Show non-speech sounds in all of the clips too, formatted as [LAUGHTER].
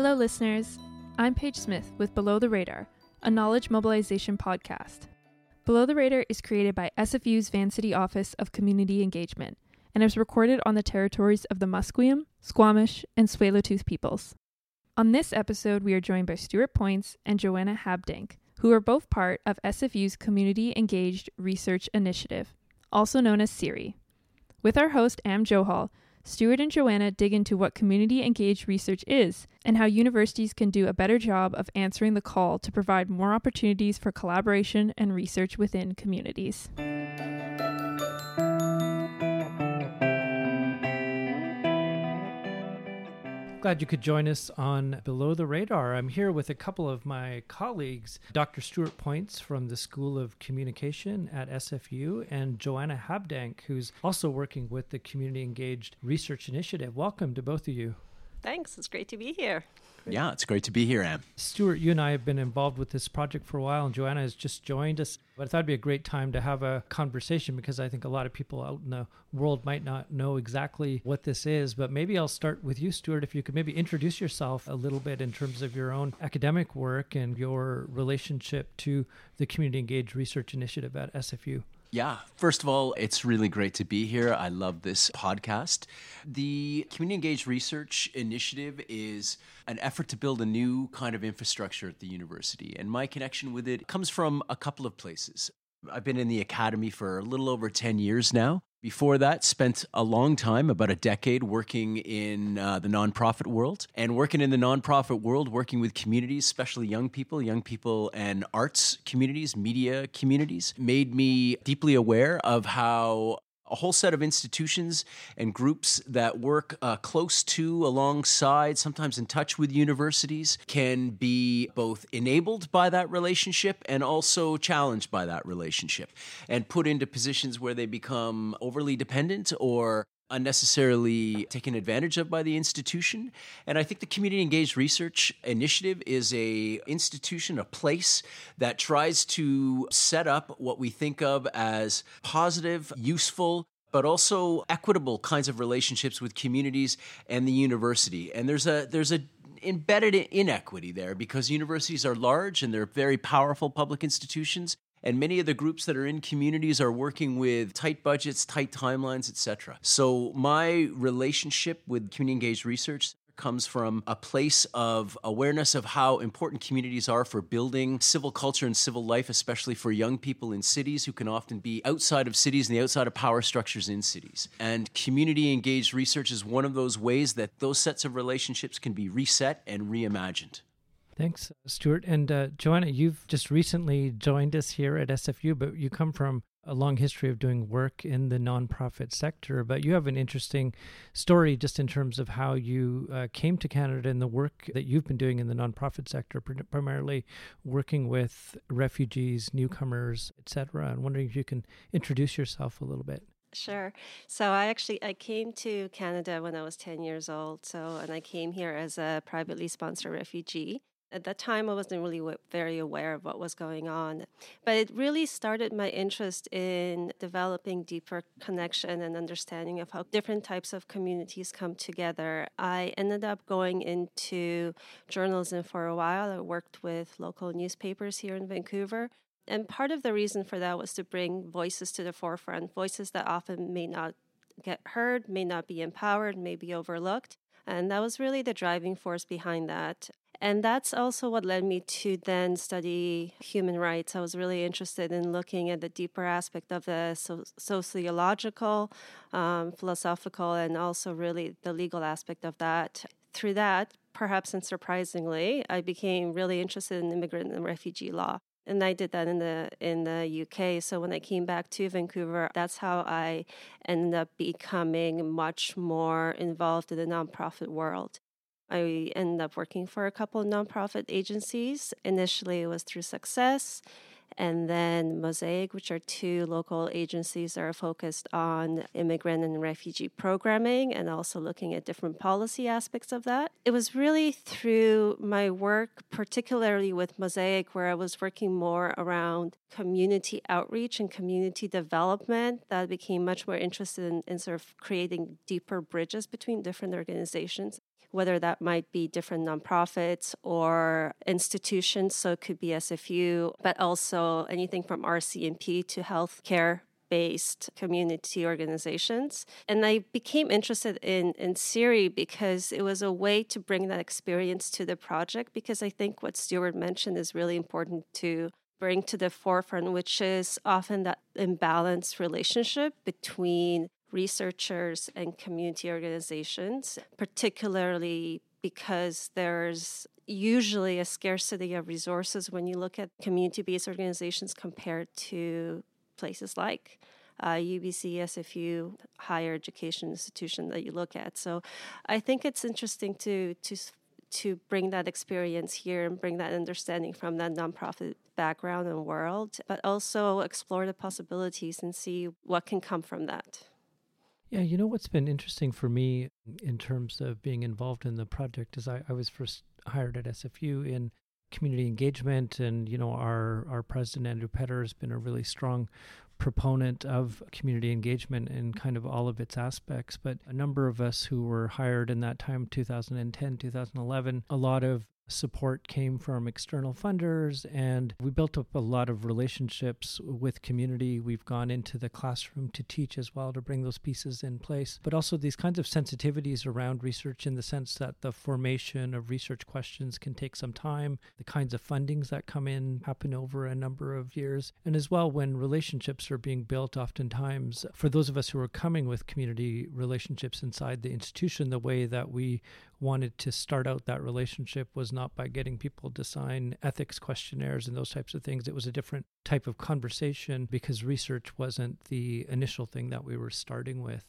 Hello, listeners. I'm Paige Smith with Below the Radar, a knowledge mobilization podcast. Below the Radar is created by SFU's Vancity Office of Community Engagement and is recorded on the territories of the Musqueam, Squamish, and Tsleil-Waututh peoples. On this episode, we are joined by Stuart Poyntz and Joanna Habdank, who are both part of SFU's Community Engaged Research Initiative, also known as CERI. With our host, Am Johal, Stuart and Joanna dig into what community engaged research is and how universities can do a better job of answering the call to provide more opportunities for collaboration and research within communities. Glad you could join us on Below the Radar. I'm here with a couple of my colleagues, Dr. Stuart Poyntz from the School of Communication at SFU, and Joanna Habdank, who's also working with the Community Engaged Research Initiative. Welcome to both of you. Thanks. It's great to be here. Yeah, it's great to be here, Am. Stuart, you and I have been involved with this project for a while, and Joanna has just joined us. But I thought it'd be a great time to have a conversation because I think a lot of people out in the world might not know exactly what this is. But maybe I'll start with you, Stuart, if you could maybe introduce yourself a little bit in terms of your own academic work and your relationship to the Community Engaged Research Initiative at SFU. Yeah, first of all, it's really great to be here. I love this podcast. The Community Engaged Research Initiative is an effort to build a new kind of infrastructure at the university, and my connection with it comes from a couple of places. I've been in the academy for a little over 10 years now. Before that, spent a long time, about a decade, working in uh, the nonprofit world. And working in the nonprofit world, working with communities, especially young people, young people and arts communities, media communities, made me deeply aware of how a whole set of institutions and groups that work uh, close to, alongside, sometimes in touch with universities can be both enabled by that relationship and also challenged by that relationship and put into positions where they become overly dependent or unnecessarily taken advantage of by the institution. And i think the community engaged research initiative is a institution a place that tries to set up what we think of as positive useful but also equitable kinds of relationships with communities and the university. And there's a there's a embedded inequity there because universities are large and they're very powerful public institutions and many of the groups that are in communities are working with tight budgets, tight timelines, etc. So my relationship with community engaged research comes from a place of awareness of how important communities are for building civil culture and civil life, especially for young people in cities who can often be outside of cities and the outside of power structures in cities. And community engaged research is one of those ways that those sets of relationships can be reset and reimagined. Thanks, Stuart. And uh, Joanna, you've just recently joined us here at SFU, but you come from a long history of doing work in the nonprofit sector. But you have an interesting story just in terms of how you uh, came to Canada and the work that you've been doing in the nonprofit sector, primarily working with refugees, newcomers, etc. I'm wondering if you can introduce yourself a little bit. Sure. So I actually I came to Canada when I was 10 years old. So and I came here as a privately sponsored refugee. At that time, I wasn't really very aware of what was going on. But it really started my interest in developing deeper connection and understanding of how different types of communities come together. I ended up going into journalism for a while. I worked with local newspapers here in Vancouver. And part of the reason for that was to bring voices to the forefront, voices that often may not get heard, may not be empowered, may be overlooked. And that was really the driving force behind that. And that's also what led me to then study human rights. I was really interested in looking at the deeper aspect of the so- sociological, um, philosophical, and also really the legal aspect of that. Through that, perhaps unsurprisingly, I became really interested in immigrant and refugee law and I did that in the in the UK. So when I came back to Vancouver, that's how I ended up becoming much more involved in the nonprofit world. I ended up working for a couple of nonprofit agencies. Initially, it was through Success, and then Mosaic, which are two local agencies that are focused on immigrant and refugee programming and also looking at different policy aspects of that. It was really through my work, particularly with Mosaic, where I was working more around community outreach and community development, that I became much more interested in, in sort of creating deeper bridges between different organizations. Whether that might be different nonprofits or institutions. So it could be SFU, but also anything from RCMP to healthcare based community organizations. And I became interested in, in CERI because it was a way to bring that experience to the project. Because I think what Stuart mentioned is really important to bring to the forefront, which is often that imbalanced relationship between researchers and community organizations, particularly because there's usually a scarcity of resources when you look at community based organizations compared to places like uh, UBC, SFU, higher education institution that you look at. So I think it's interesting to to to bring that experience here and bring that understanding from that nonprofit background and world, but also explore the possibilities and see what can come from that. Yeah, you know what's been interesting for me in terms of being involved in the project is I, I was first hired at SFU in community engagement and you know our our president Andrew Petter has been a really strong proponent of community engagement in kind of all of its aspects. But a number of us who were hired in that time 2010 2011 a lot of support came from external funders, and we built up a lot of relationships with community. We've gone into the classroom to teach as well to bring those pieces in place, but also these kinds of sensitivities around research in the sense that the formation of research questions can take some time. The kinds of fundings that come in happen over a number of years, and as well when relationships are being built, oftentimes for those of us who are coming with community relationships inside the institution, the way that we wanted to start out that relationship was not by getting people to sign ethics questionnaires and those types of things. It was a different type of conversation because research wasn't the initial thing that we were starting with.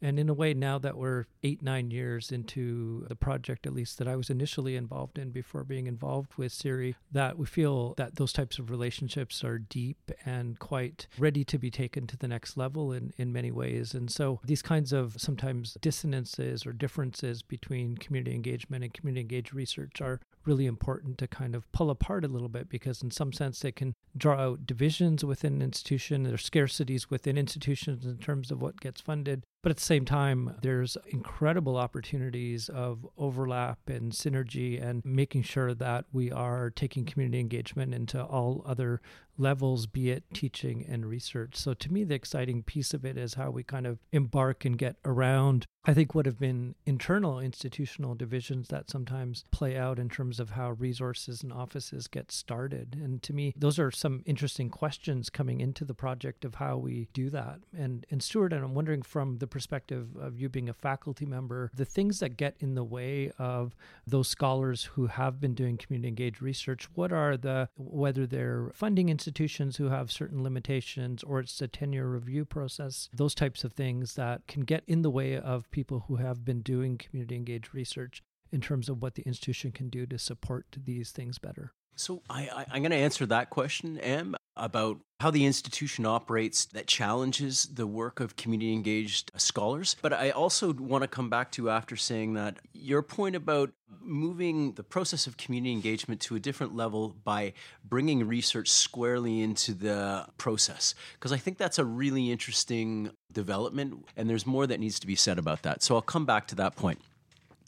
And in a way, now that we're eight, nine years into the project, at least that I was initially involved in before being involved with CERI, that we feel that those types of relationships are deep and quite ready to be taken to the next level in, in many ways. And so these kinds of sometimes dissonances or differences between community engagement and community engaged research are really important to kind of pull apart a little bit because in some sense they can draw out divisions within an institution there's scarcities within institutions in terms of what gets funded. But at the same time, there's incredible opportunities of overlap and synergy and making sure that we are taking community engagement into all other levels, be it teaching and research. So to me, the exciting piece of it is how we kind of embark and get around, I think, what have been internal institutional divisions that sometimes play out in terms of how resources and offices get started. And to me, those are some interesting questions coming into the project of how we do that. And, and Stuart, and I'm wondering from the perspective of you being a faculty member, the things that get in the way of those scholars who have been doing community engaged research, what are the, whether they're funding institutions, institutions who have certain limitations or it's a tenure review process, those types of things that can get in the way of people who have been doing community engaged research in terms of what the institution can do to support these things better. So I, am going to answer that question, Em, about how the institution operates that challenges the work of community engaged scholars. But I also want to come back to after saying that your point about moving the process of community engagement to a different level by bringing research squarely into the process, because I think that's a really interesting development, and there's more that needs to be said about that. So I'll come back to that point.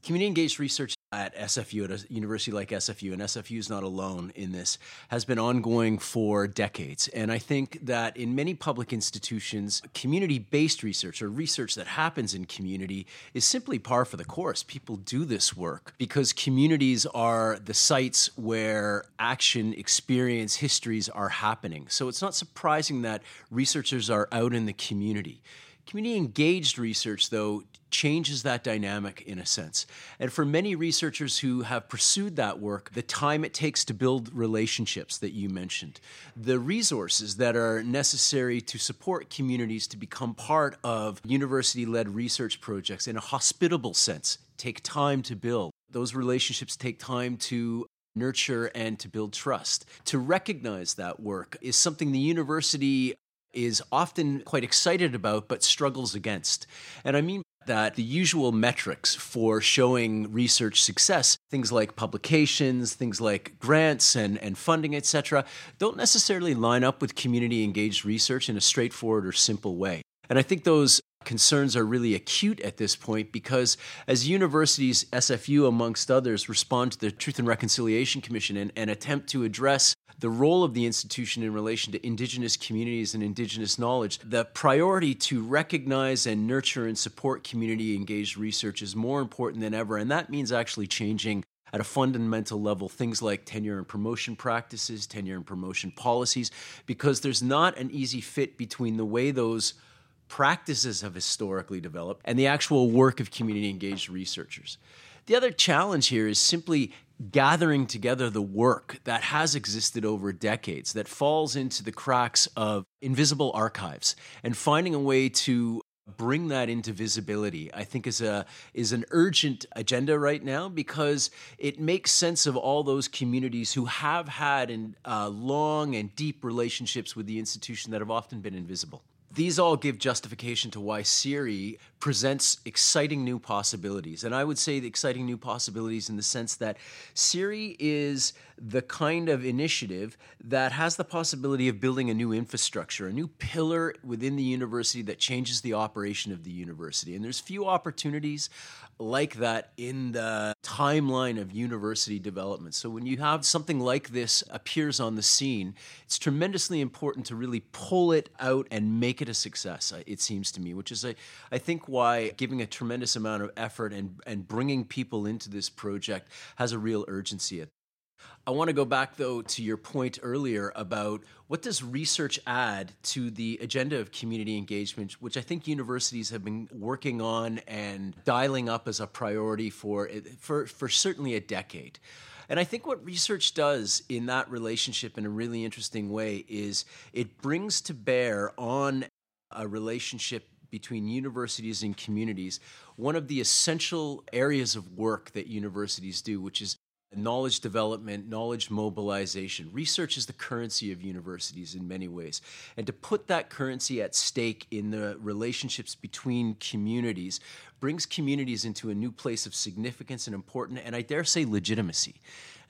Community engaged research at SFU, at a university like SFU, and SFU is not alone in this, has been ongoing for decades. And I think that in many public institutions, community based research or research that happens in community is simply par for the course. People do this work because communities are the sites where action, experience, histories are happening. So it's not surprising that researchers are out in the community. Community engaged research, though, changes that dynamic in a sense. And for many researchers who have pursued that work, the time it takes to build relationships that you mentioned, the resources that are necessary to support communities to become part of university led research projects in a hospitable sense take time to build. Those relationships take time to nurture and to build trust. To recognize that work is something the university is often quite excited about but struggles against. And I mean that the usual metrics for showing research success, things like publications, things like grants and, and funding, etc., don't necessarily line up with community engaged research in a straightforward or simple way. And I think those concerns are really acute at this point because as universities, SFU amongst others, respond to the Truth and Reconciliation Commission and, and attempt to address the role of the institution in relation to Indigenous communities and Indigenous knowledge, the priority to recognize and nurture and support community engaged research is more important than ever. And that means actually changing at a fundamental level things like tenure and promotion practices, tenure and promotion policies, because there's not an easy fit between the way those practices have historically developed and the actual work of community engaged researchers. The other challenge here is simply gathering together the work that has existed over decades that falls into the cracks of invisible archives and finding a way to bring that into visibility i think is a is an urgent agenda right now because it makes sense of all those communities who have had uh, long and deep relationships with the institution that have often been invisible these all give justification to why CERI presents exciting new possibilities. And I would say the exciting new possibilities in the sense that CERI is the kind of initiative that has the possibility of building a new infrastructure, a new pillar within the university that changes the operation of the university. And there's few opportunities like that in the timeline of university development. So when you have something like this appears on the scene, it's tremendously important to really pull it out and make it a success, uh, it seems to me, which is, I, I think, why giving a tremendous amount of effort and, and bringing people into this project has a real urgency. I want to go back though to your point earlier about what does research add to the agenda of community engagement, which I think universities have been working on and dialing up as a priority for for, for certainly a decade. And I think what research does in that relationship in a really interesting way is it brings to bear on a relationship between universities and communities one of the essential areas of work that universities do, which is knowledge development, knowledge mobilization. Research is the currency of universities in many ways. And to put that currency at stake in the relationships between communities brings communities into a new place of significance and importance, and I dare say legitimacy.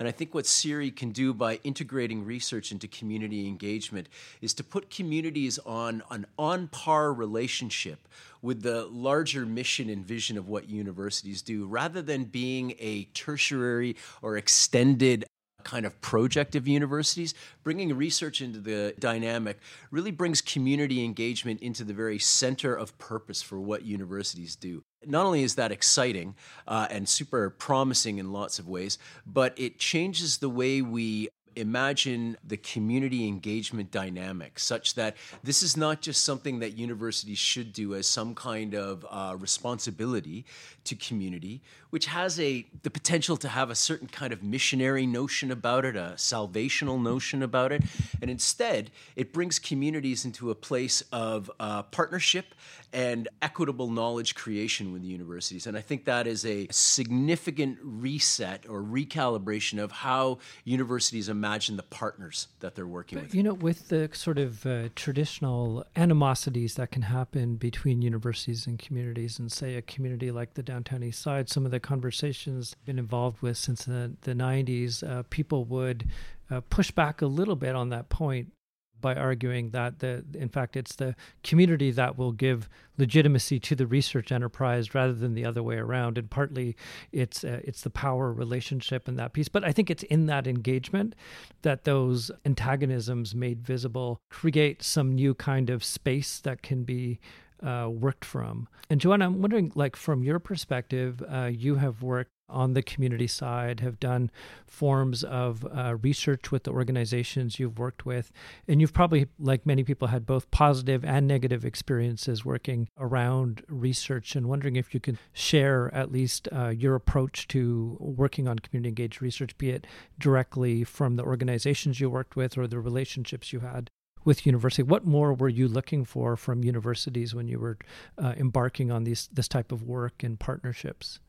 And I think what CERI can do by integrating research into community engagement is to put communities on an on par relationship with the larger mission and vision of what universities do, rather than being a tertiary or extended kind of project of universities, bringing research into the dynamic really brings community engagement into the very center of purpose for what universities do. Not only is that exciting uh, and super promising in lots of ways, but it changes the way we imagine the community engagement dynamic such that this is not just something that universities should do as some kind of uh, responsibility to community which has a the potential to have a certain kind of missionary notion about it a salvational notion about it and instead it brings communities into a place of uh, partnership and equitable knowledge creation with the universities. And I think that is a significant reset or recalibration of how universities imagine the partners that they're working but, with. You know, with the sort of uh, traditional animosities that can happen between universities and communities, and say a community like the downtown east side, some of the conversations been involved with since the, the 90s, uh, people would uh, push back a little bit on that point by arguing that the in fact it's the community that will give legitimacy to the research enterprise rather than the other way around. And partly it's uh, it's the power relationship and that piece. But i think it's in that engagement that those antagonisms made visible create some new kind of space that can be uh, worked from. And Joanna, I'm wondering, like from your perspective, uh, you have worked on the community side, have done forms of uh, research with the organizations you've worked with. And you've probably, like many people, had both positive and negative experiences working around research. And wondering if you can share at least uh, your approach to working on community engaged research, be it directly from the organizations you worked with or the relationships you had with university what more were you looking for from universities when you were uh, embarking on these this type of work and partnerships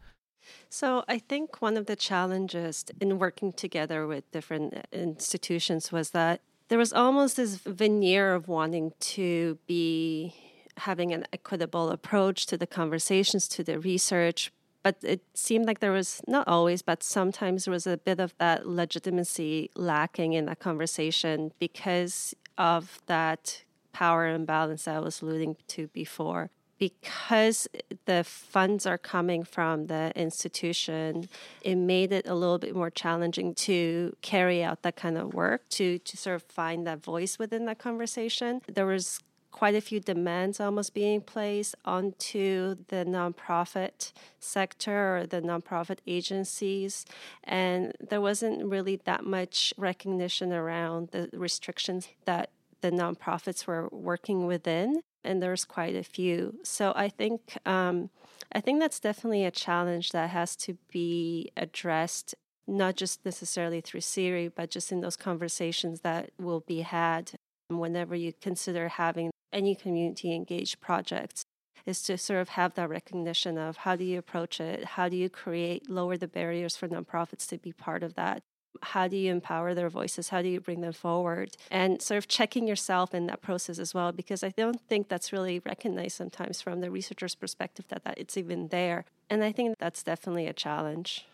so I think one of the challenges in working together with different institutions was that there was almost this veneer of wanting to be having an equitable approach to the conversations, to the research. But it seemed like there was not always, but sometimes there was a bit of that legitimacy lacking in that conversation because of that power imbalance that I was alluding to before because the funds are coming from the institution, it made it a little bit more challenging to carry out that kind of work, to, to sort of find that voice within that conversation. There was quite a few demands almost being placed onto the nonprofit sector or the nonprofit agencies. And there wasn't really that much recognition around the restrictions that the nonprofits were working within. And there's quite a few. So I think um, I think that's definitely a challenge that has to be addressed not just necessarily through CERI, but just in those conversations that will be had whenever you consider having any community engaged projects is to sort of have that recognition of how do you approach it? How do you create lower the barriers for nonprofits to be part of that? How do you empower their voices? How do you bring them forward? And sort of checking yourself in that process as well because i don't think that's really recognized sometimes from the researcher's perspective that, that it's even there. And i think that's definitely a challenge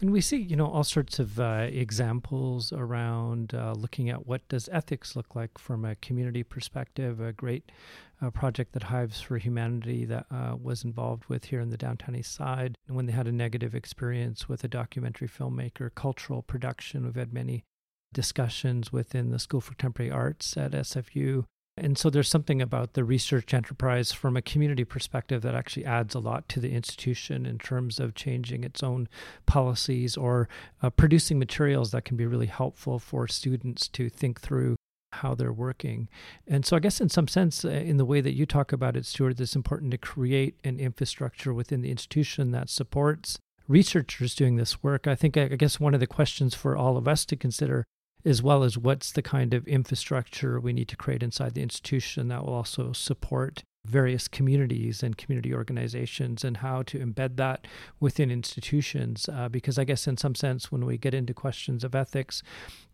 and we see, you know, all sorts of uh, examples around uh, looking at what does ethics look like from a community perspective. A great uh, project that Hives for Humanity that uh, was involved with here in the downtown east side. When they had a negative experience with a documentary filmmaker, cultural production, we've had many discussions within the School for Contemporary Arts at SFU and so there's something about the research enterprise from a community perspective that actually adds a lot to the institution in terms of changing its own policies or uh, producing materials that can be really helpful for students to think through how they're working. And so I guess in some sense, uh, in the way that you talk about it, Stuart, it's important to create an infrastructure within the institution that supports researchers doing this work. I think, I guess one of the questions for all of us to consider as well as what's the kind of infrastructure we need to create inside the institution that will also support various communities and community organizations and how to embed that within institutions. Uh, because I guess, in some sense, when we get into questions of ethics,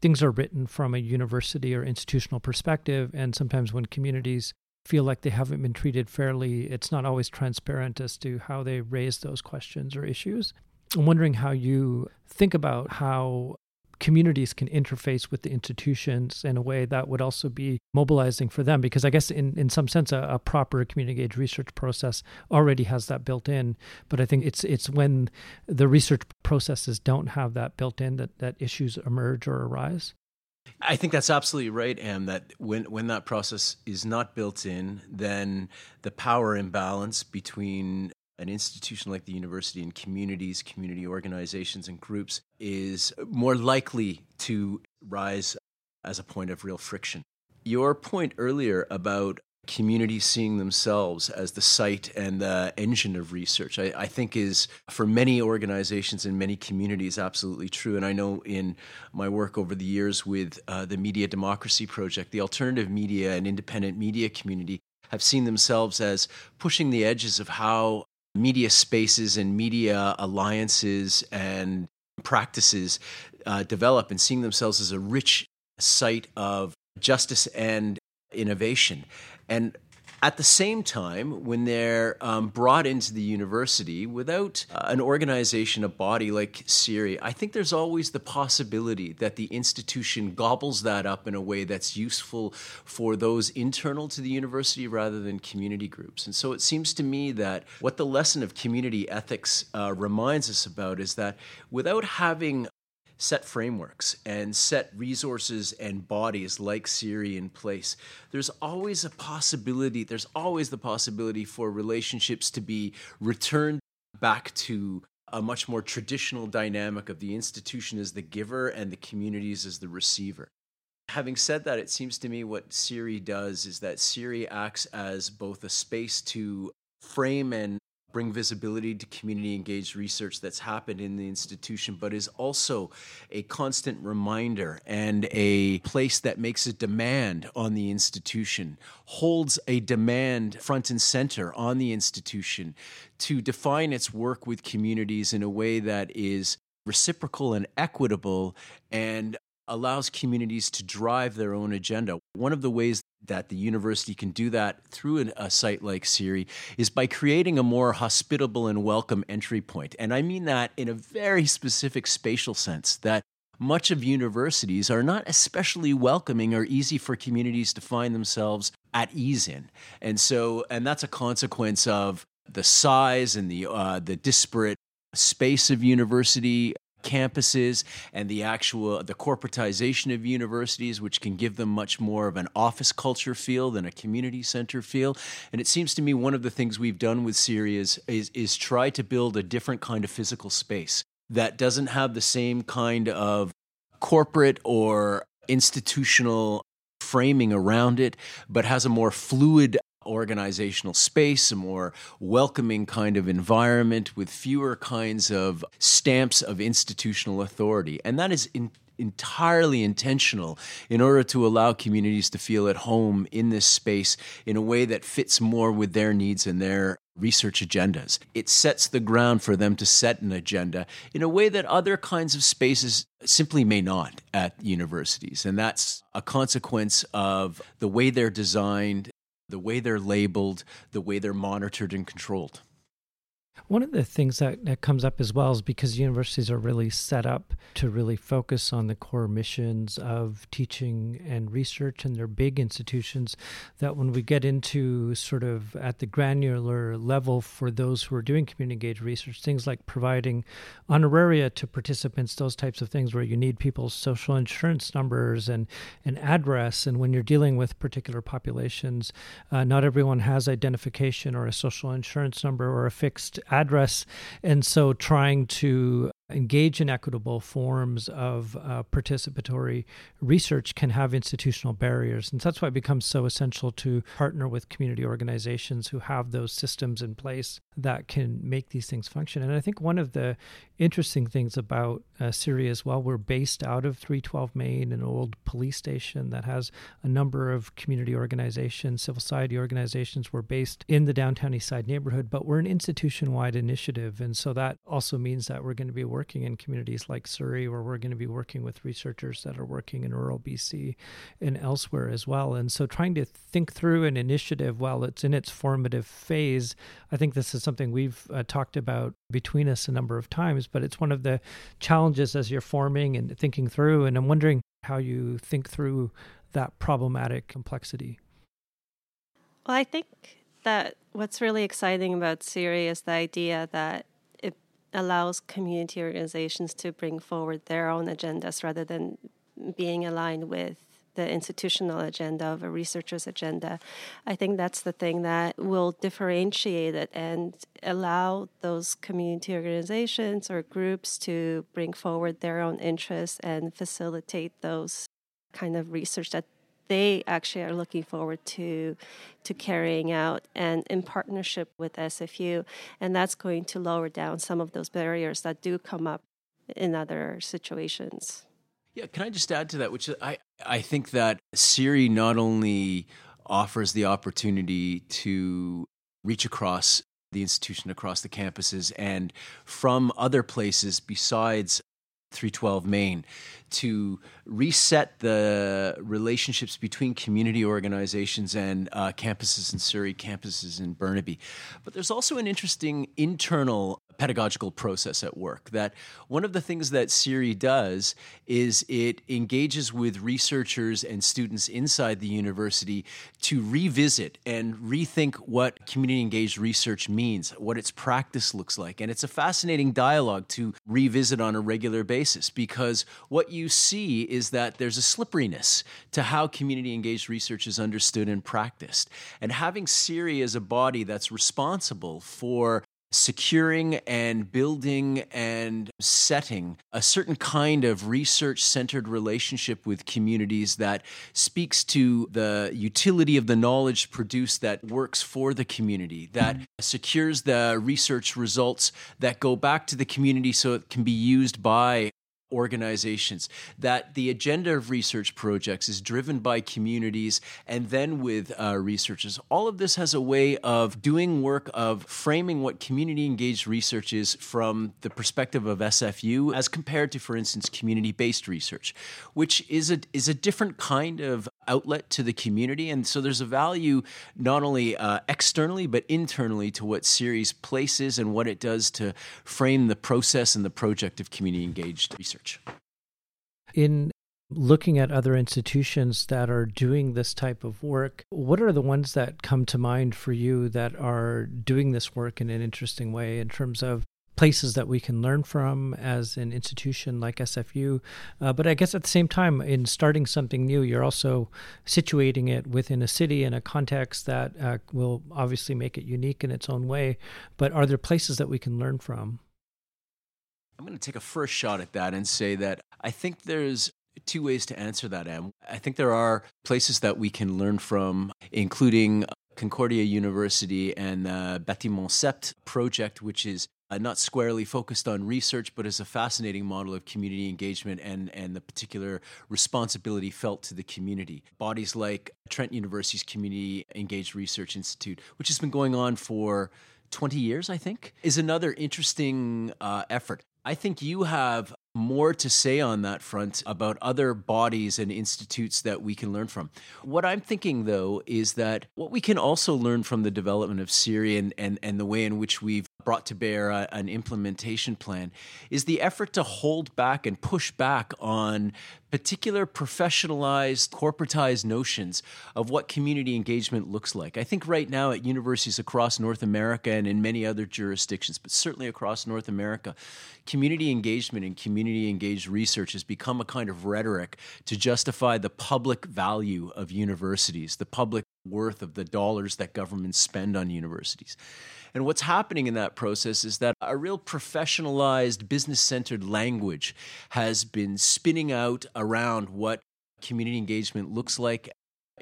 things are written from a university or institutional perspective. And sometimes when communities feel like they haven't been treated fairly, it's not always transparent as to how they raise those questions or issues. I'm wondering how you think about how communities can interface with the institutions in a way that would also be mobilizing for them because i guess in, in some sense a, a proper community engaged research process already has that built in. But i think it's it's when the research processes don't have that built in that, that issues emerge or arise. I think that's absolutely right, and that when when that process is not built in, then the power imbalance between an institution like the university and communities, community organizations, and groups is more likely to rise as a point of real friction. Your point earlier about communities seeing themselves as the site and the engine of research, I, I, think is for many organizations and many communities absolutely true. And I know in my work over the years with uh, the Media Democracy Project, the alternative media and independent media community have seen themselves as pushing the edges of how media spaces and media alliances and practices uh, develop and seeing themselves as a rich site of justice and innovation. And at the same time, when they're um, brought into the university without uh, an organization, a body like CERI, I think there's always the possibility that the institution gobbles that up in a way that's useful for those internal to the university rather than community groups. And so it seems to me that what the lesson of community ethics uh, reminds us about is that without having set frameworks and set resources and bodies like CERI in place, there's always a possibility, there's always the possibility for relationships to be returned back to a much more traditional dynamic of the institution as the giver and the communities as the receiver. Having said that, it seems to me what CERI does is that CERI acts as both a space to frame and bring visibility to community engaged research that's happened in the institution, but is also a constant reminder and a place that makes a demand on the institution, holds a demand front and center on the institution to define its work with communities in a way that is reciprocal and equitable and allows communities to drive their own agenda. One of the ways that the university can do that through an, a site like CERI is by creating a more hospitable and welcome entry point. And I mean that in a very specific spatial sense that much of universities are not especially welcoming or easy for communities to find themselves at ease in. And so, and that's a consequence of the size and the uh, the disparate space of university campuses and the actual the corporatization of universities which can give them much more of an office culture feel than a community center feel. And it seems to me one of the things we've done with CERI is, is, is try to build a different kind of physical space that doesn't have the same kind of corporate or institutional framing around it, but has a more fluid organizational space, a more welcoming kind of environment with fewer kinds of stamps of institutional authority. And that is in, entirely intentional in order to allow communities to feel at home in this space in a way that fits more with their needs and their research agendas. It sets the ground for them to set an agenda in a way that other kinds of spaces simply may not at universities. And that's a consequence of the way they're designed, the way they're labeled, the way they're monitored and controlled. One of the things that, that comes up as well is because universities are really set up to really focus on the core missions of teaching and research, and they're big institutions, that when we get into sort of at the granular level for those who are doing community engaged research, things like providing honoraria to participants, those types of things where you need people's social insurance numbers and an address, and when you're dealing with particular populations, uh, not everyone has identification or a social insurance number or a fixed address. And so trying to engage in equitable forms of uh, participatory research can have institutional barriers. And that's why it becomes so essential to partner with community organizations who have those systems in place that can make these things function. And I think one of the interesting things about uh, CERI as well, we're based out of 312 Main, an old police station that has a number of community organizations, civil society organizations. We're based in the downtown East Side neighborhood, but we're an institution wide initiative. And so that also means that we're going to be working in communities like Surrey, where we're going to be working with researchers that are working in rural BC and elsewhere as well. And so trying to think through an initiative while it's in its formative phase, I think this is something we've uh, talked about between us a number of times, but it's one of the challenges as you're forming and thinking through. And I'm wondering how you think through that problematic complexity. Well, I think that what's really exciting about CERI is the idea that allows community organizations to bring forward their own agendas rather than being aligned with the institutional agenda of a researcher's agenda. I think that's the thing that will differentiate it and allow those community organizations or groups to bring forward their own interests and facilitate those kind of research that they actually are looking forward to to carrying out and in partnership with SFU and that's going to lower down some of those barriers that do come up in other situations. Yeah, can I just add to that which I I think that CERI not only offers the opportunity to reach across the institution across the campuses and from other places besides 312 Main to reset the relationships between community organizations and uh, campuses in Surrey, campuses in Burnaby. But there's also an interesting internal pedagogical process at work that one of the things that CERI does is it engages with researchers and students inside the university to revisit and rethink what community engaged research means, what its practice looks like. And it's a fascinating dialogue to revisit on a regular basis because what you see is that there's a slipperiness to how community engaged research is understood and practiced. And having CERI as a body that's responsible for securing and building and setting a certain kind of research centered relationship with communities that speaks to the utility of the knowledge produced that works for the community, that secures the research results that go back to the community so it can be used by organizations, that the agenda of research projects is driven by communities and then with uh, researchers. All of this has a way of doing work of framing what community engaged research is from the perspective of SFU as compared to, for instance, community based research, which is a, is a different kind of outlet to the community. And so there's a value not only uh, externally, but internally to what CERI's places and what it does to frame the process and the project of community engaged research. In looking at other institutions that are doing this type of work, what are the ones that come to mind for you that are doing this work in an interesting way in terms of places that we can learn from as an institution like SFU. Uh, but I guess at the same time, in starting something new, you're also situating it within a city in a context that uh, will obviously make it unique in its own way. But are there places that we can learn from? I'm going to take a first shot at that and say that I think there's two ways to answer that, Em. I think there are places that we can learn from, including Concordia University and the Bâtiment Sept project, which is uh, not squarely focused on research, but as a fascinating model of community engagement and, and the particular responsibility felt to the community. Bodies like Trent University's Community Engaged Research Institute, which has been going on for 20 years, I think, is another interesting uh, effort. I think you have more to say on that front about other bodies and institutes that we can learn from. What I'm thinking, though, is that what we can also learn from the development of CERI and, and, and the way in which we've brought to bear a, an implementation plan is the effort to hold back and push back on particular professionalized, corporatized notions of what community engagement looks like. I think right now at universities across North America and in many other jurisdictions, but certainly across North America, community engagement and community engaged research has become a kind of rhetoric to justify the public value of universities, the public worth of the dollars that governments spend on universities. And what's happening in that process is that a real professionalized, business centered language has been spinning out around what community engagement looks like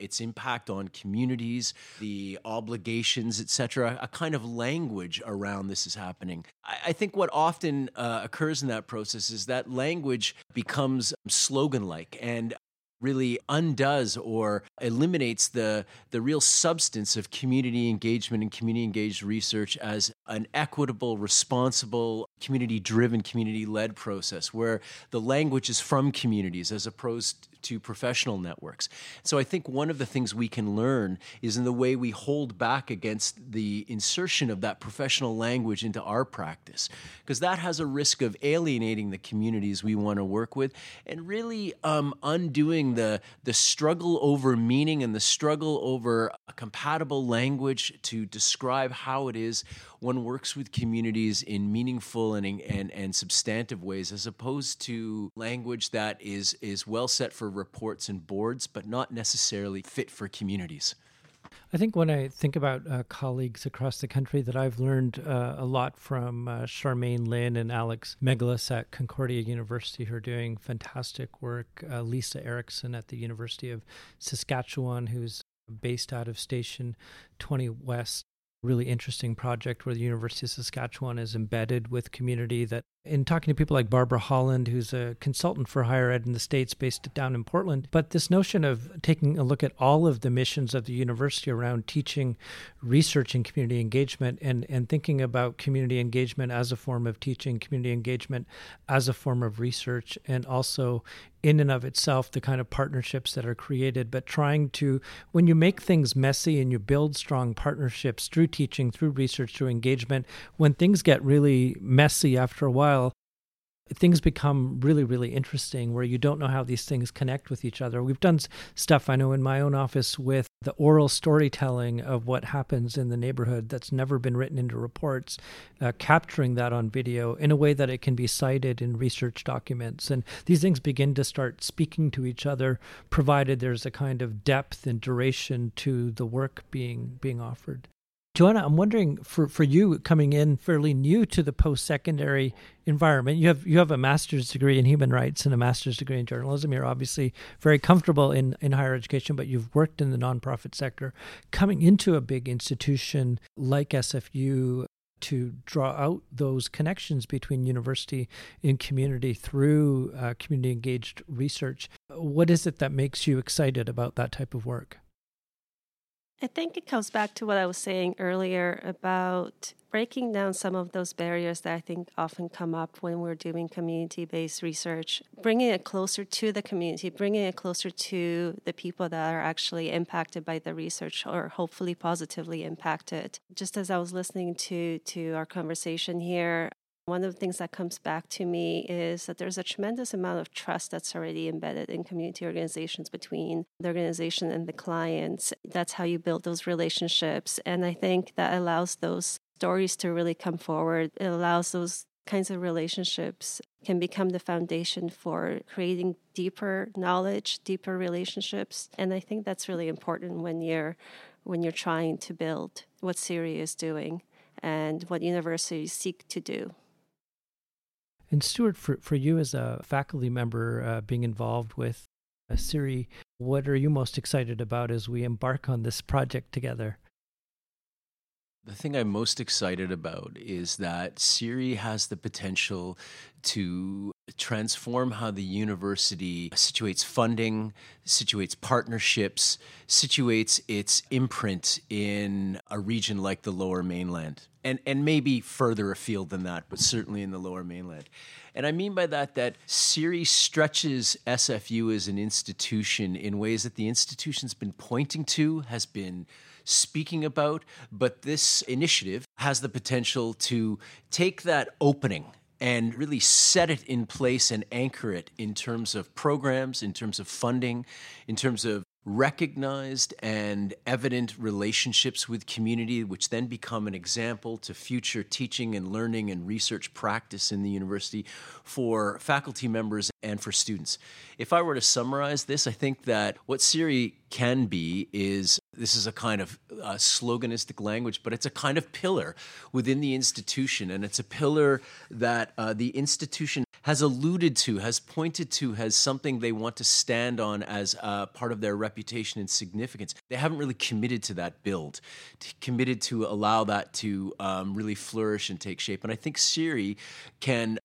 its impact on communities, the obligations, etc. A kind of language around this is happening. I, think what often uh, occurs in that process is that language becomes slogan like and really undoes or eliminates the, the real substance of community engagement and community engaged research as an equitable, responsible, community driven, community led process where the language is from communities as opposed to professional networks. So I think one of the things we can learn is in the way we hold back against the insertion of that professional language into our practice, because that has a risk of alienating the communities we want to work with and really um, undoing the, the struggle over meaning and the struggle over a compatible language to describe how it is one works with communities in meaningful and, and, and substantive ways as opposed to language that is, is well set for reports and boards, but not necessarily fit for communities. I think when I think about uh, colleagues across the country that I've learned uh, a lot from uh, Charmaine Lynn and Alex Megelas at Concordia University, who are doing fantastic work. Uh, Lisa Erickson at the University of Saskatchewan, who's based out of Station 20 West really interesting project where the University of Saskatchewan is embedded with community that in talking to people like Barbara Holland, who's a consultant for higher ed in the States based down in Portland. But this notion of taking a look at all of the missions of the university around teaching, research, and community engagement, and, and thinking about community engagement as a form of teaching, community engagement as a form of research, and also in and of itself the kind of partnerships that are created, but trying to, when you make things messy and you build strong partnerships through teaching, through research, through engagement, when things get really messy after a while, while, things become really, really interesting where you don't know how these things connect with each other. We've done stuff, I know, in my own office with the oral storytelling of what happens in the neighborhood that's never been written into reports, uh, capturing that on video in a way that it can be cited in research documents. And these things begin to start speaking to each other, provided there's a kind of depth and duration to the work being being offered. Joanna, I'm wondering for, for you coming in fairly new to the post secondary environment, you have you have a master's degree in human rights and a master's degree in journalism. You're obviously very comfortable in, in higher education, but you've worked in the nonprofit sector. Coming into a big institution like SFU to draw out those connections between university and community through uh, community engaged research. What is it that makes you excited about that type of work? I think it comes back to what I was saying earlier about breaking down some of those barriers that I think often come up when we're doing community based research, bringing it closer to the community, bringing it closer to the people that are actually impacted by the research or hopefully positively impacted. Just as I was listening to, to our conversation here, One of the things that comes back to me is that there's a tremendous amount of trust that's already embedded in community organizations between the organization and the clients. That's how you build those relationships. And I think that allows those stories to really come forward. It allows those kinds of relationships can become the foundation for creating deeper knowledge, deeper relationships. And I think that's really important when you're when you're trying to build what CERI is doing and what universities seek to do. And Stuart, for, for you as a faculty member uh, being involved with uh, CERI, what are you most excited about as we embark on this project together? The thing I'm most excited about is that CERI has the potential to transform how the university situates funding, situates partnerships, situates its imprint in a region like the lower mainland. And, and maybe further afield than that, but certainly in the lower mainland. And I mean by that that CERI stretches SFU as an institution in ways that the institution's been pointing to, has been speaking about, but this initiative has the potential to take that opening and really set it in place and anchor it in terms of programs, in terms of funding, in terms of recognized and evident relationships with community, which then become an example to future teaching and learning and research practice in the university for faculty members and for students. If I were to summarize this, I think that what CERI can be is this is a kind of uh, sloganistic language, but it's a kind of pillar within the institution, and it's a pillar that uh, the institution has alluded to, has pointed to, has something they want to stand on as uh, part of their reputation and significance. They haven't really committed to that build, committed to allow that to um, really flourish and take shape. And I think CERI can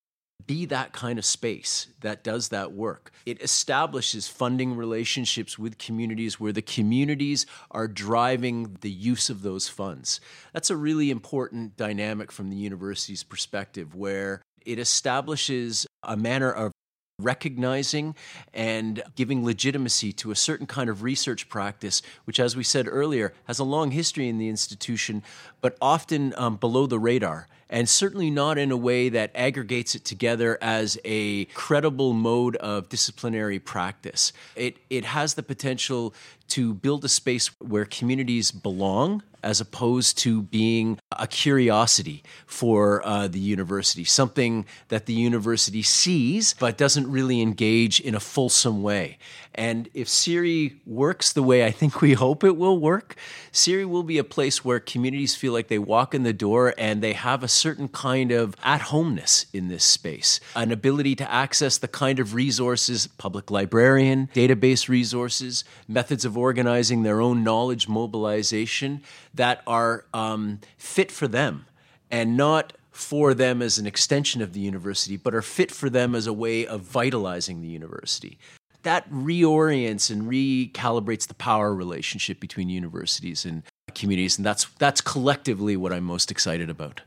be that kind of space that does that work. It establishes funding relationships with communities where the communities are driving the use of those funds. That's a really important dynamic from the university's perspective, where it establishes a manner of recognizing and giving legitimacy to a certain kind of research practice, which, as we said earlier, has a long history in the institution, but often um, below the radar. And certainly not in a way that aggregates it together as a credible mode of disciplinary practice. It, it has the potential to build a space where communities belong as opposed to being a curiosity for uh, the university, something that the university sees but doesn't really engage in a fulsome way. And if CERI works the way I think we hope it will work, CERI will be a place where communities feel like they walk in the door and they have a certain kind of at homeness in this space, an ability to access the kind of resources, public librarian, database resources, methods of organizing their own knowledge mobilization that are um, fit for them and not for them as an extension of the university, but are fit for them as a way of vitalizing the university. That reorients and recalibrates the power relationship between universities and communities, and that's that's collectively what I'm most excited about.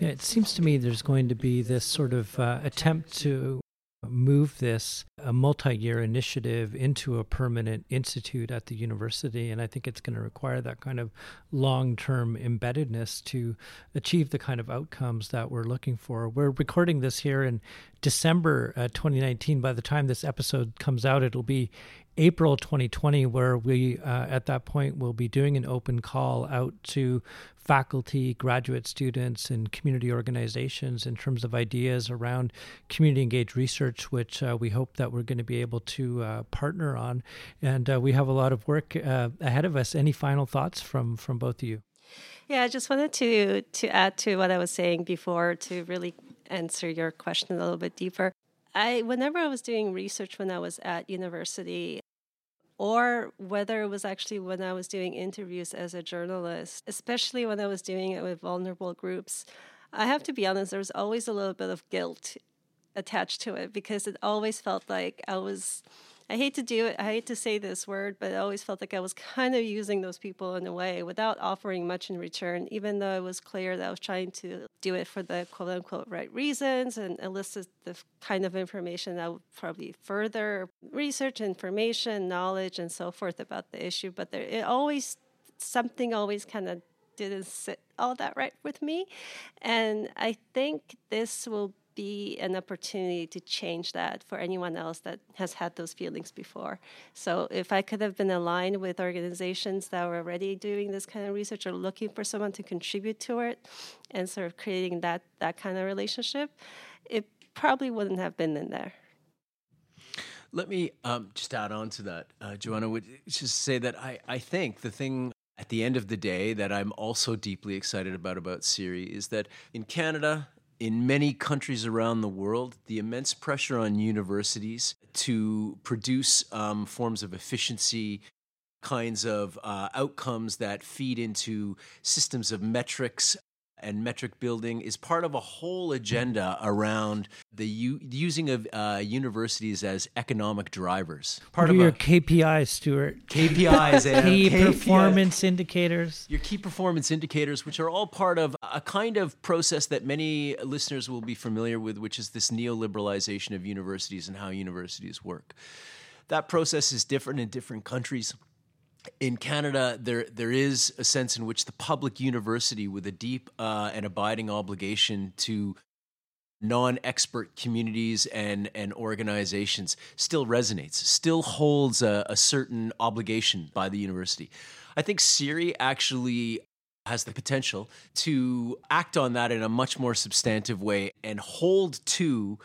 Yeah, it seems to me there's going to be this sort of uh, attempt to move this a multi-year initiative into a permanent institute at the university and i think it's going to require that kind of long-term embeddedness to achieve the kind of outcomes that we're looking for. We're recording this here in december uh, 2019 by the time this episode comes out it'll be April 2020, where we uh, at that point will be doing an open call out to faculty, graduate students, and community organizations in terms of ideas around community engaged research, which uh, we hope that we're going to be able to uh, partner on. And uh, we have a lot of work uh, ahead of us. Any final thoughts from from both of you? Yeah, I just wanted to to add to what I was saying before to really answer your question a little bit deeper. I whenever I was doing research when I was at university, or whether it was actually when I was doing interviews as a journalist, especially when I was doing it with vulnerable groups, I have to be honest, there was always a little bit of guilt attached to it because it always felt like I was I hate to do it, I hate to say this word, but I always felt like I was kind of using those people in a way without offering much in return, even though it was clear that I was trying to do it for the quote unquote right reasons and elicit the kind of information that would probably further research, information, knowledge, and so forth about the issue. But there, it always, something always kind of didn't sit all that right with me. And I think this will be an opportunity to change that for anyone else that has had those feelings before. So if I could have been aligned with organizations that were already doing this kind of research or looking for someone to contribute to it and sort of creating that that kind of relationship, it probably wouldn't have been in there. Let me um, just add on to that, uh, Joanna. Would just say that I, I think the thing at the end of the day that I'm also deeply excited about about CERI is that in Canada, in many countries around the world, the immense pressure on universities to produce um, forms of efficiency, kinds of uh, outcomes that feed into systems of metrics and metric building is part of a whole agenda around the u- using of uh, universities as economic drivers. Part what of your KPIs, Stuart. KPIs and [LAUGHS] key KPIs. performance indicators. Your key performance indicators, which are all part of a kind of process that many listeners will be familiar with, which is this neoliberalization of universities and how universities work. That process is different in different countries in Canada, there there is a sense in which the public university, with a deep uh, and abiding obligation to non-expert communities and and organizations, still resonates, still holds a, a certain obligation by the university. I think CERI actually has the potential to act on that in a much more substantive way and hold to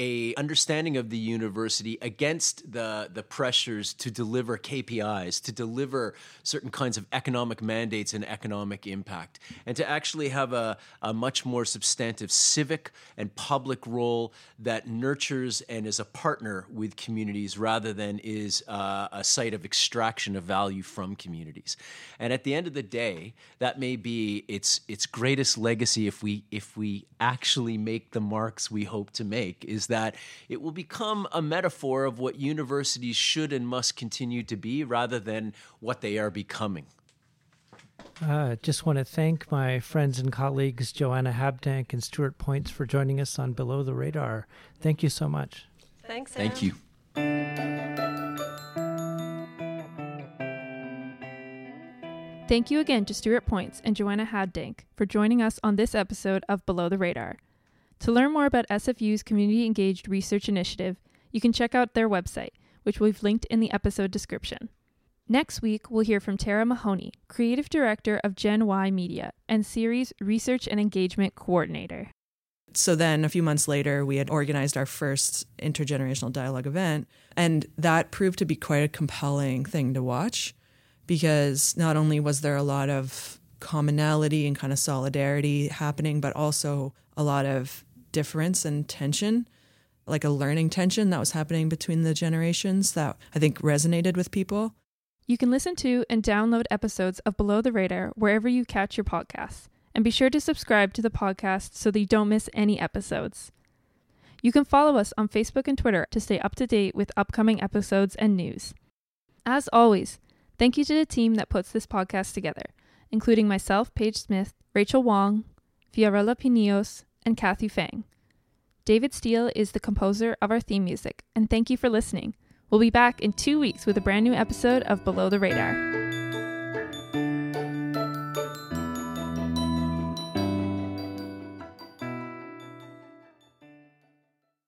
a understanding of the university against the the pressures to deliver KPIs, to deliver certain kinds of economic mandates and economic impact, and to actually have a, a much more substantive civic and public role that nurtures and is a partner with communities rather than is uh, a site of extraction of value from communities. And at the end of the day, that may be its its greatest legacy if we if we actually make the marks we hope to make is that it will become a metaphor of what universities should and must continue to be rather than what they are becoming. I uh, just want to thank my friends and colleagues Joanna Habdank and Stuart Poyntz for joining us on Below the Radar. Thank you so much. Thanks. Sam. Thank you. Thank you again to Stuart Poyntz and Joanna Habdank for joining us on this episode of Below the Radar. To learn more about SFU's Community Engaged Research Initiative, you can check out their website, which we've linked in the episode description. Next week, we'll hear from Tara Mahoney, Creative Director of Gen Why Media and CERI's Research and Engagement Coordinator. So then, a few months later, we had organized our first intergenerational dialogue event, and that proved to be quite a compelling thing to watch because not only was there a lot of commonality and kind of solidarity happening, but also a lot of difference and tension, like a learning tension that was happening between the generations that I think resonated with people. You can listen to and download episodes of Below the Radar wherever you catch your podcasts. And be sure to subscribe to the podcast so that you don't miss any episodes. You can follow us on Facebook and Twitter to stay up to date with upcoming episodes and news. As always, thank you to the team that puts this podcast together, including myself, Paige Smith, Rachel Wong, Fiorella Pinillos, and Kathy Fang. David Steele is the composer of our theme music, and thank you for listening. We'll be back in two weeks with a brand new episode of Below the Radar.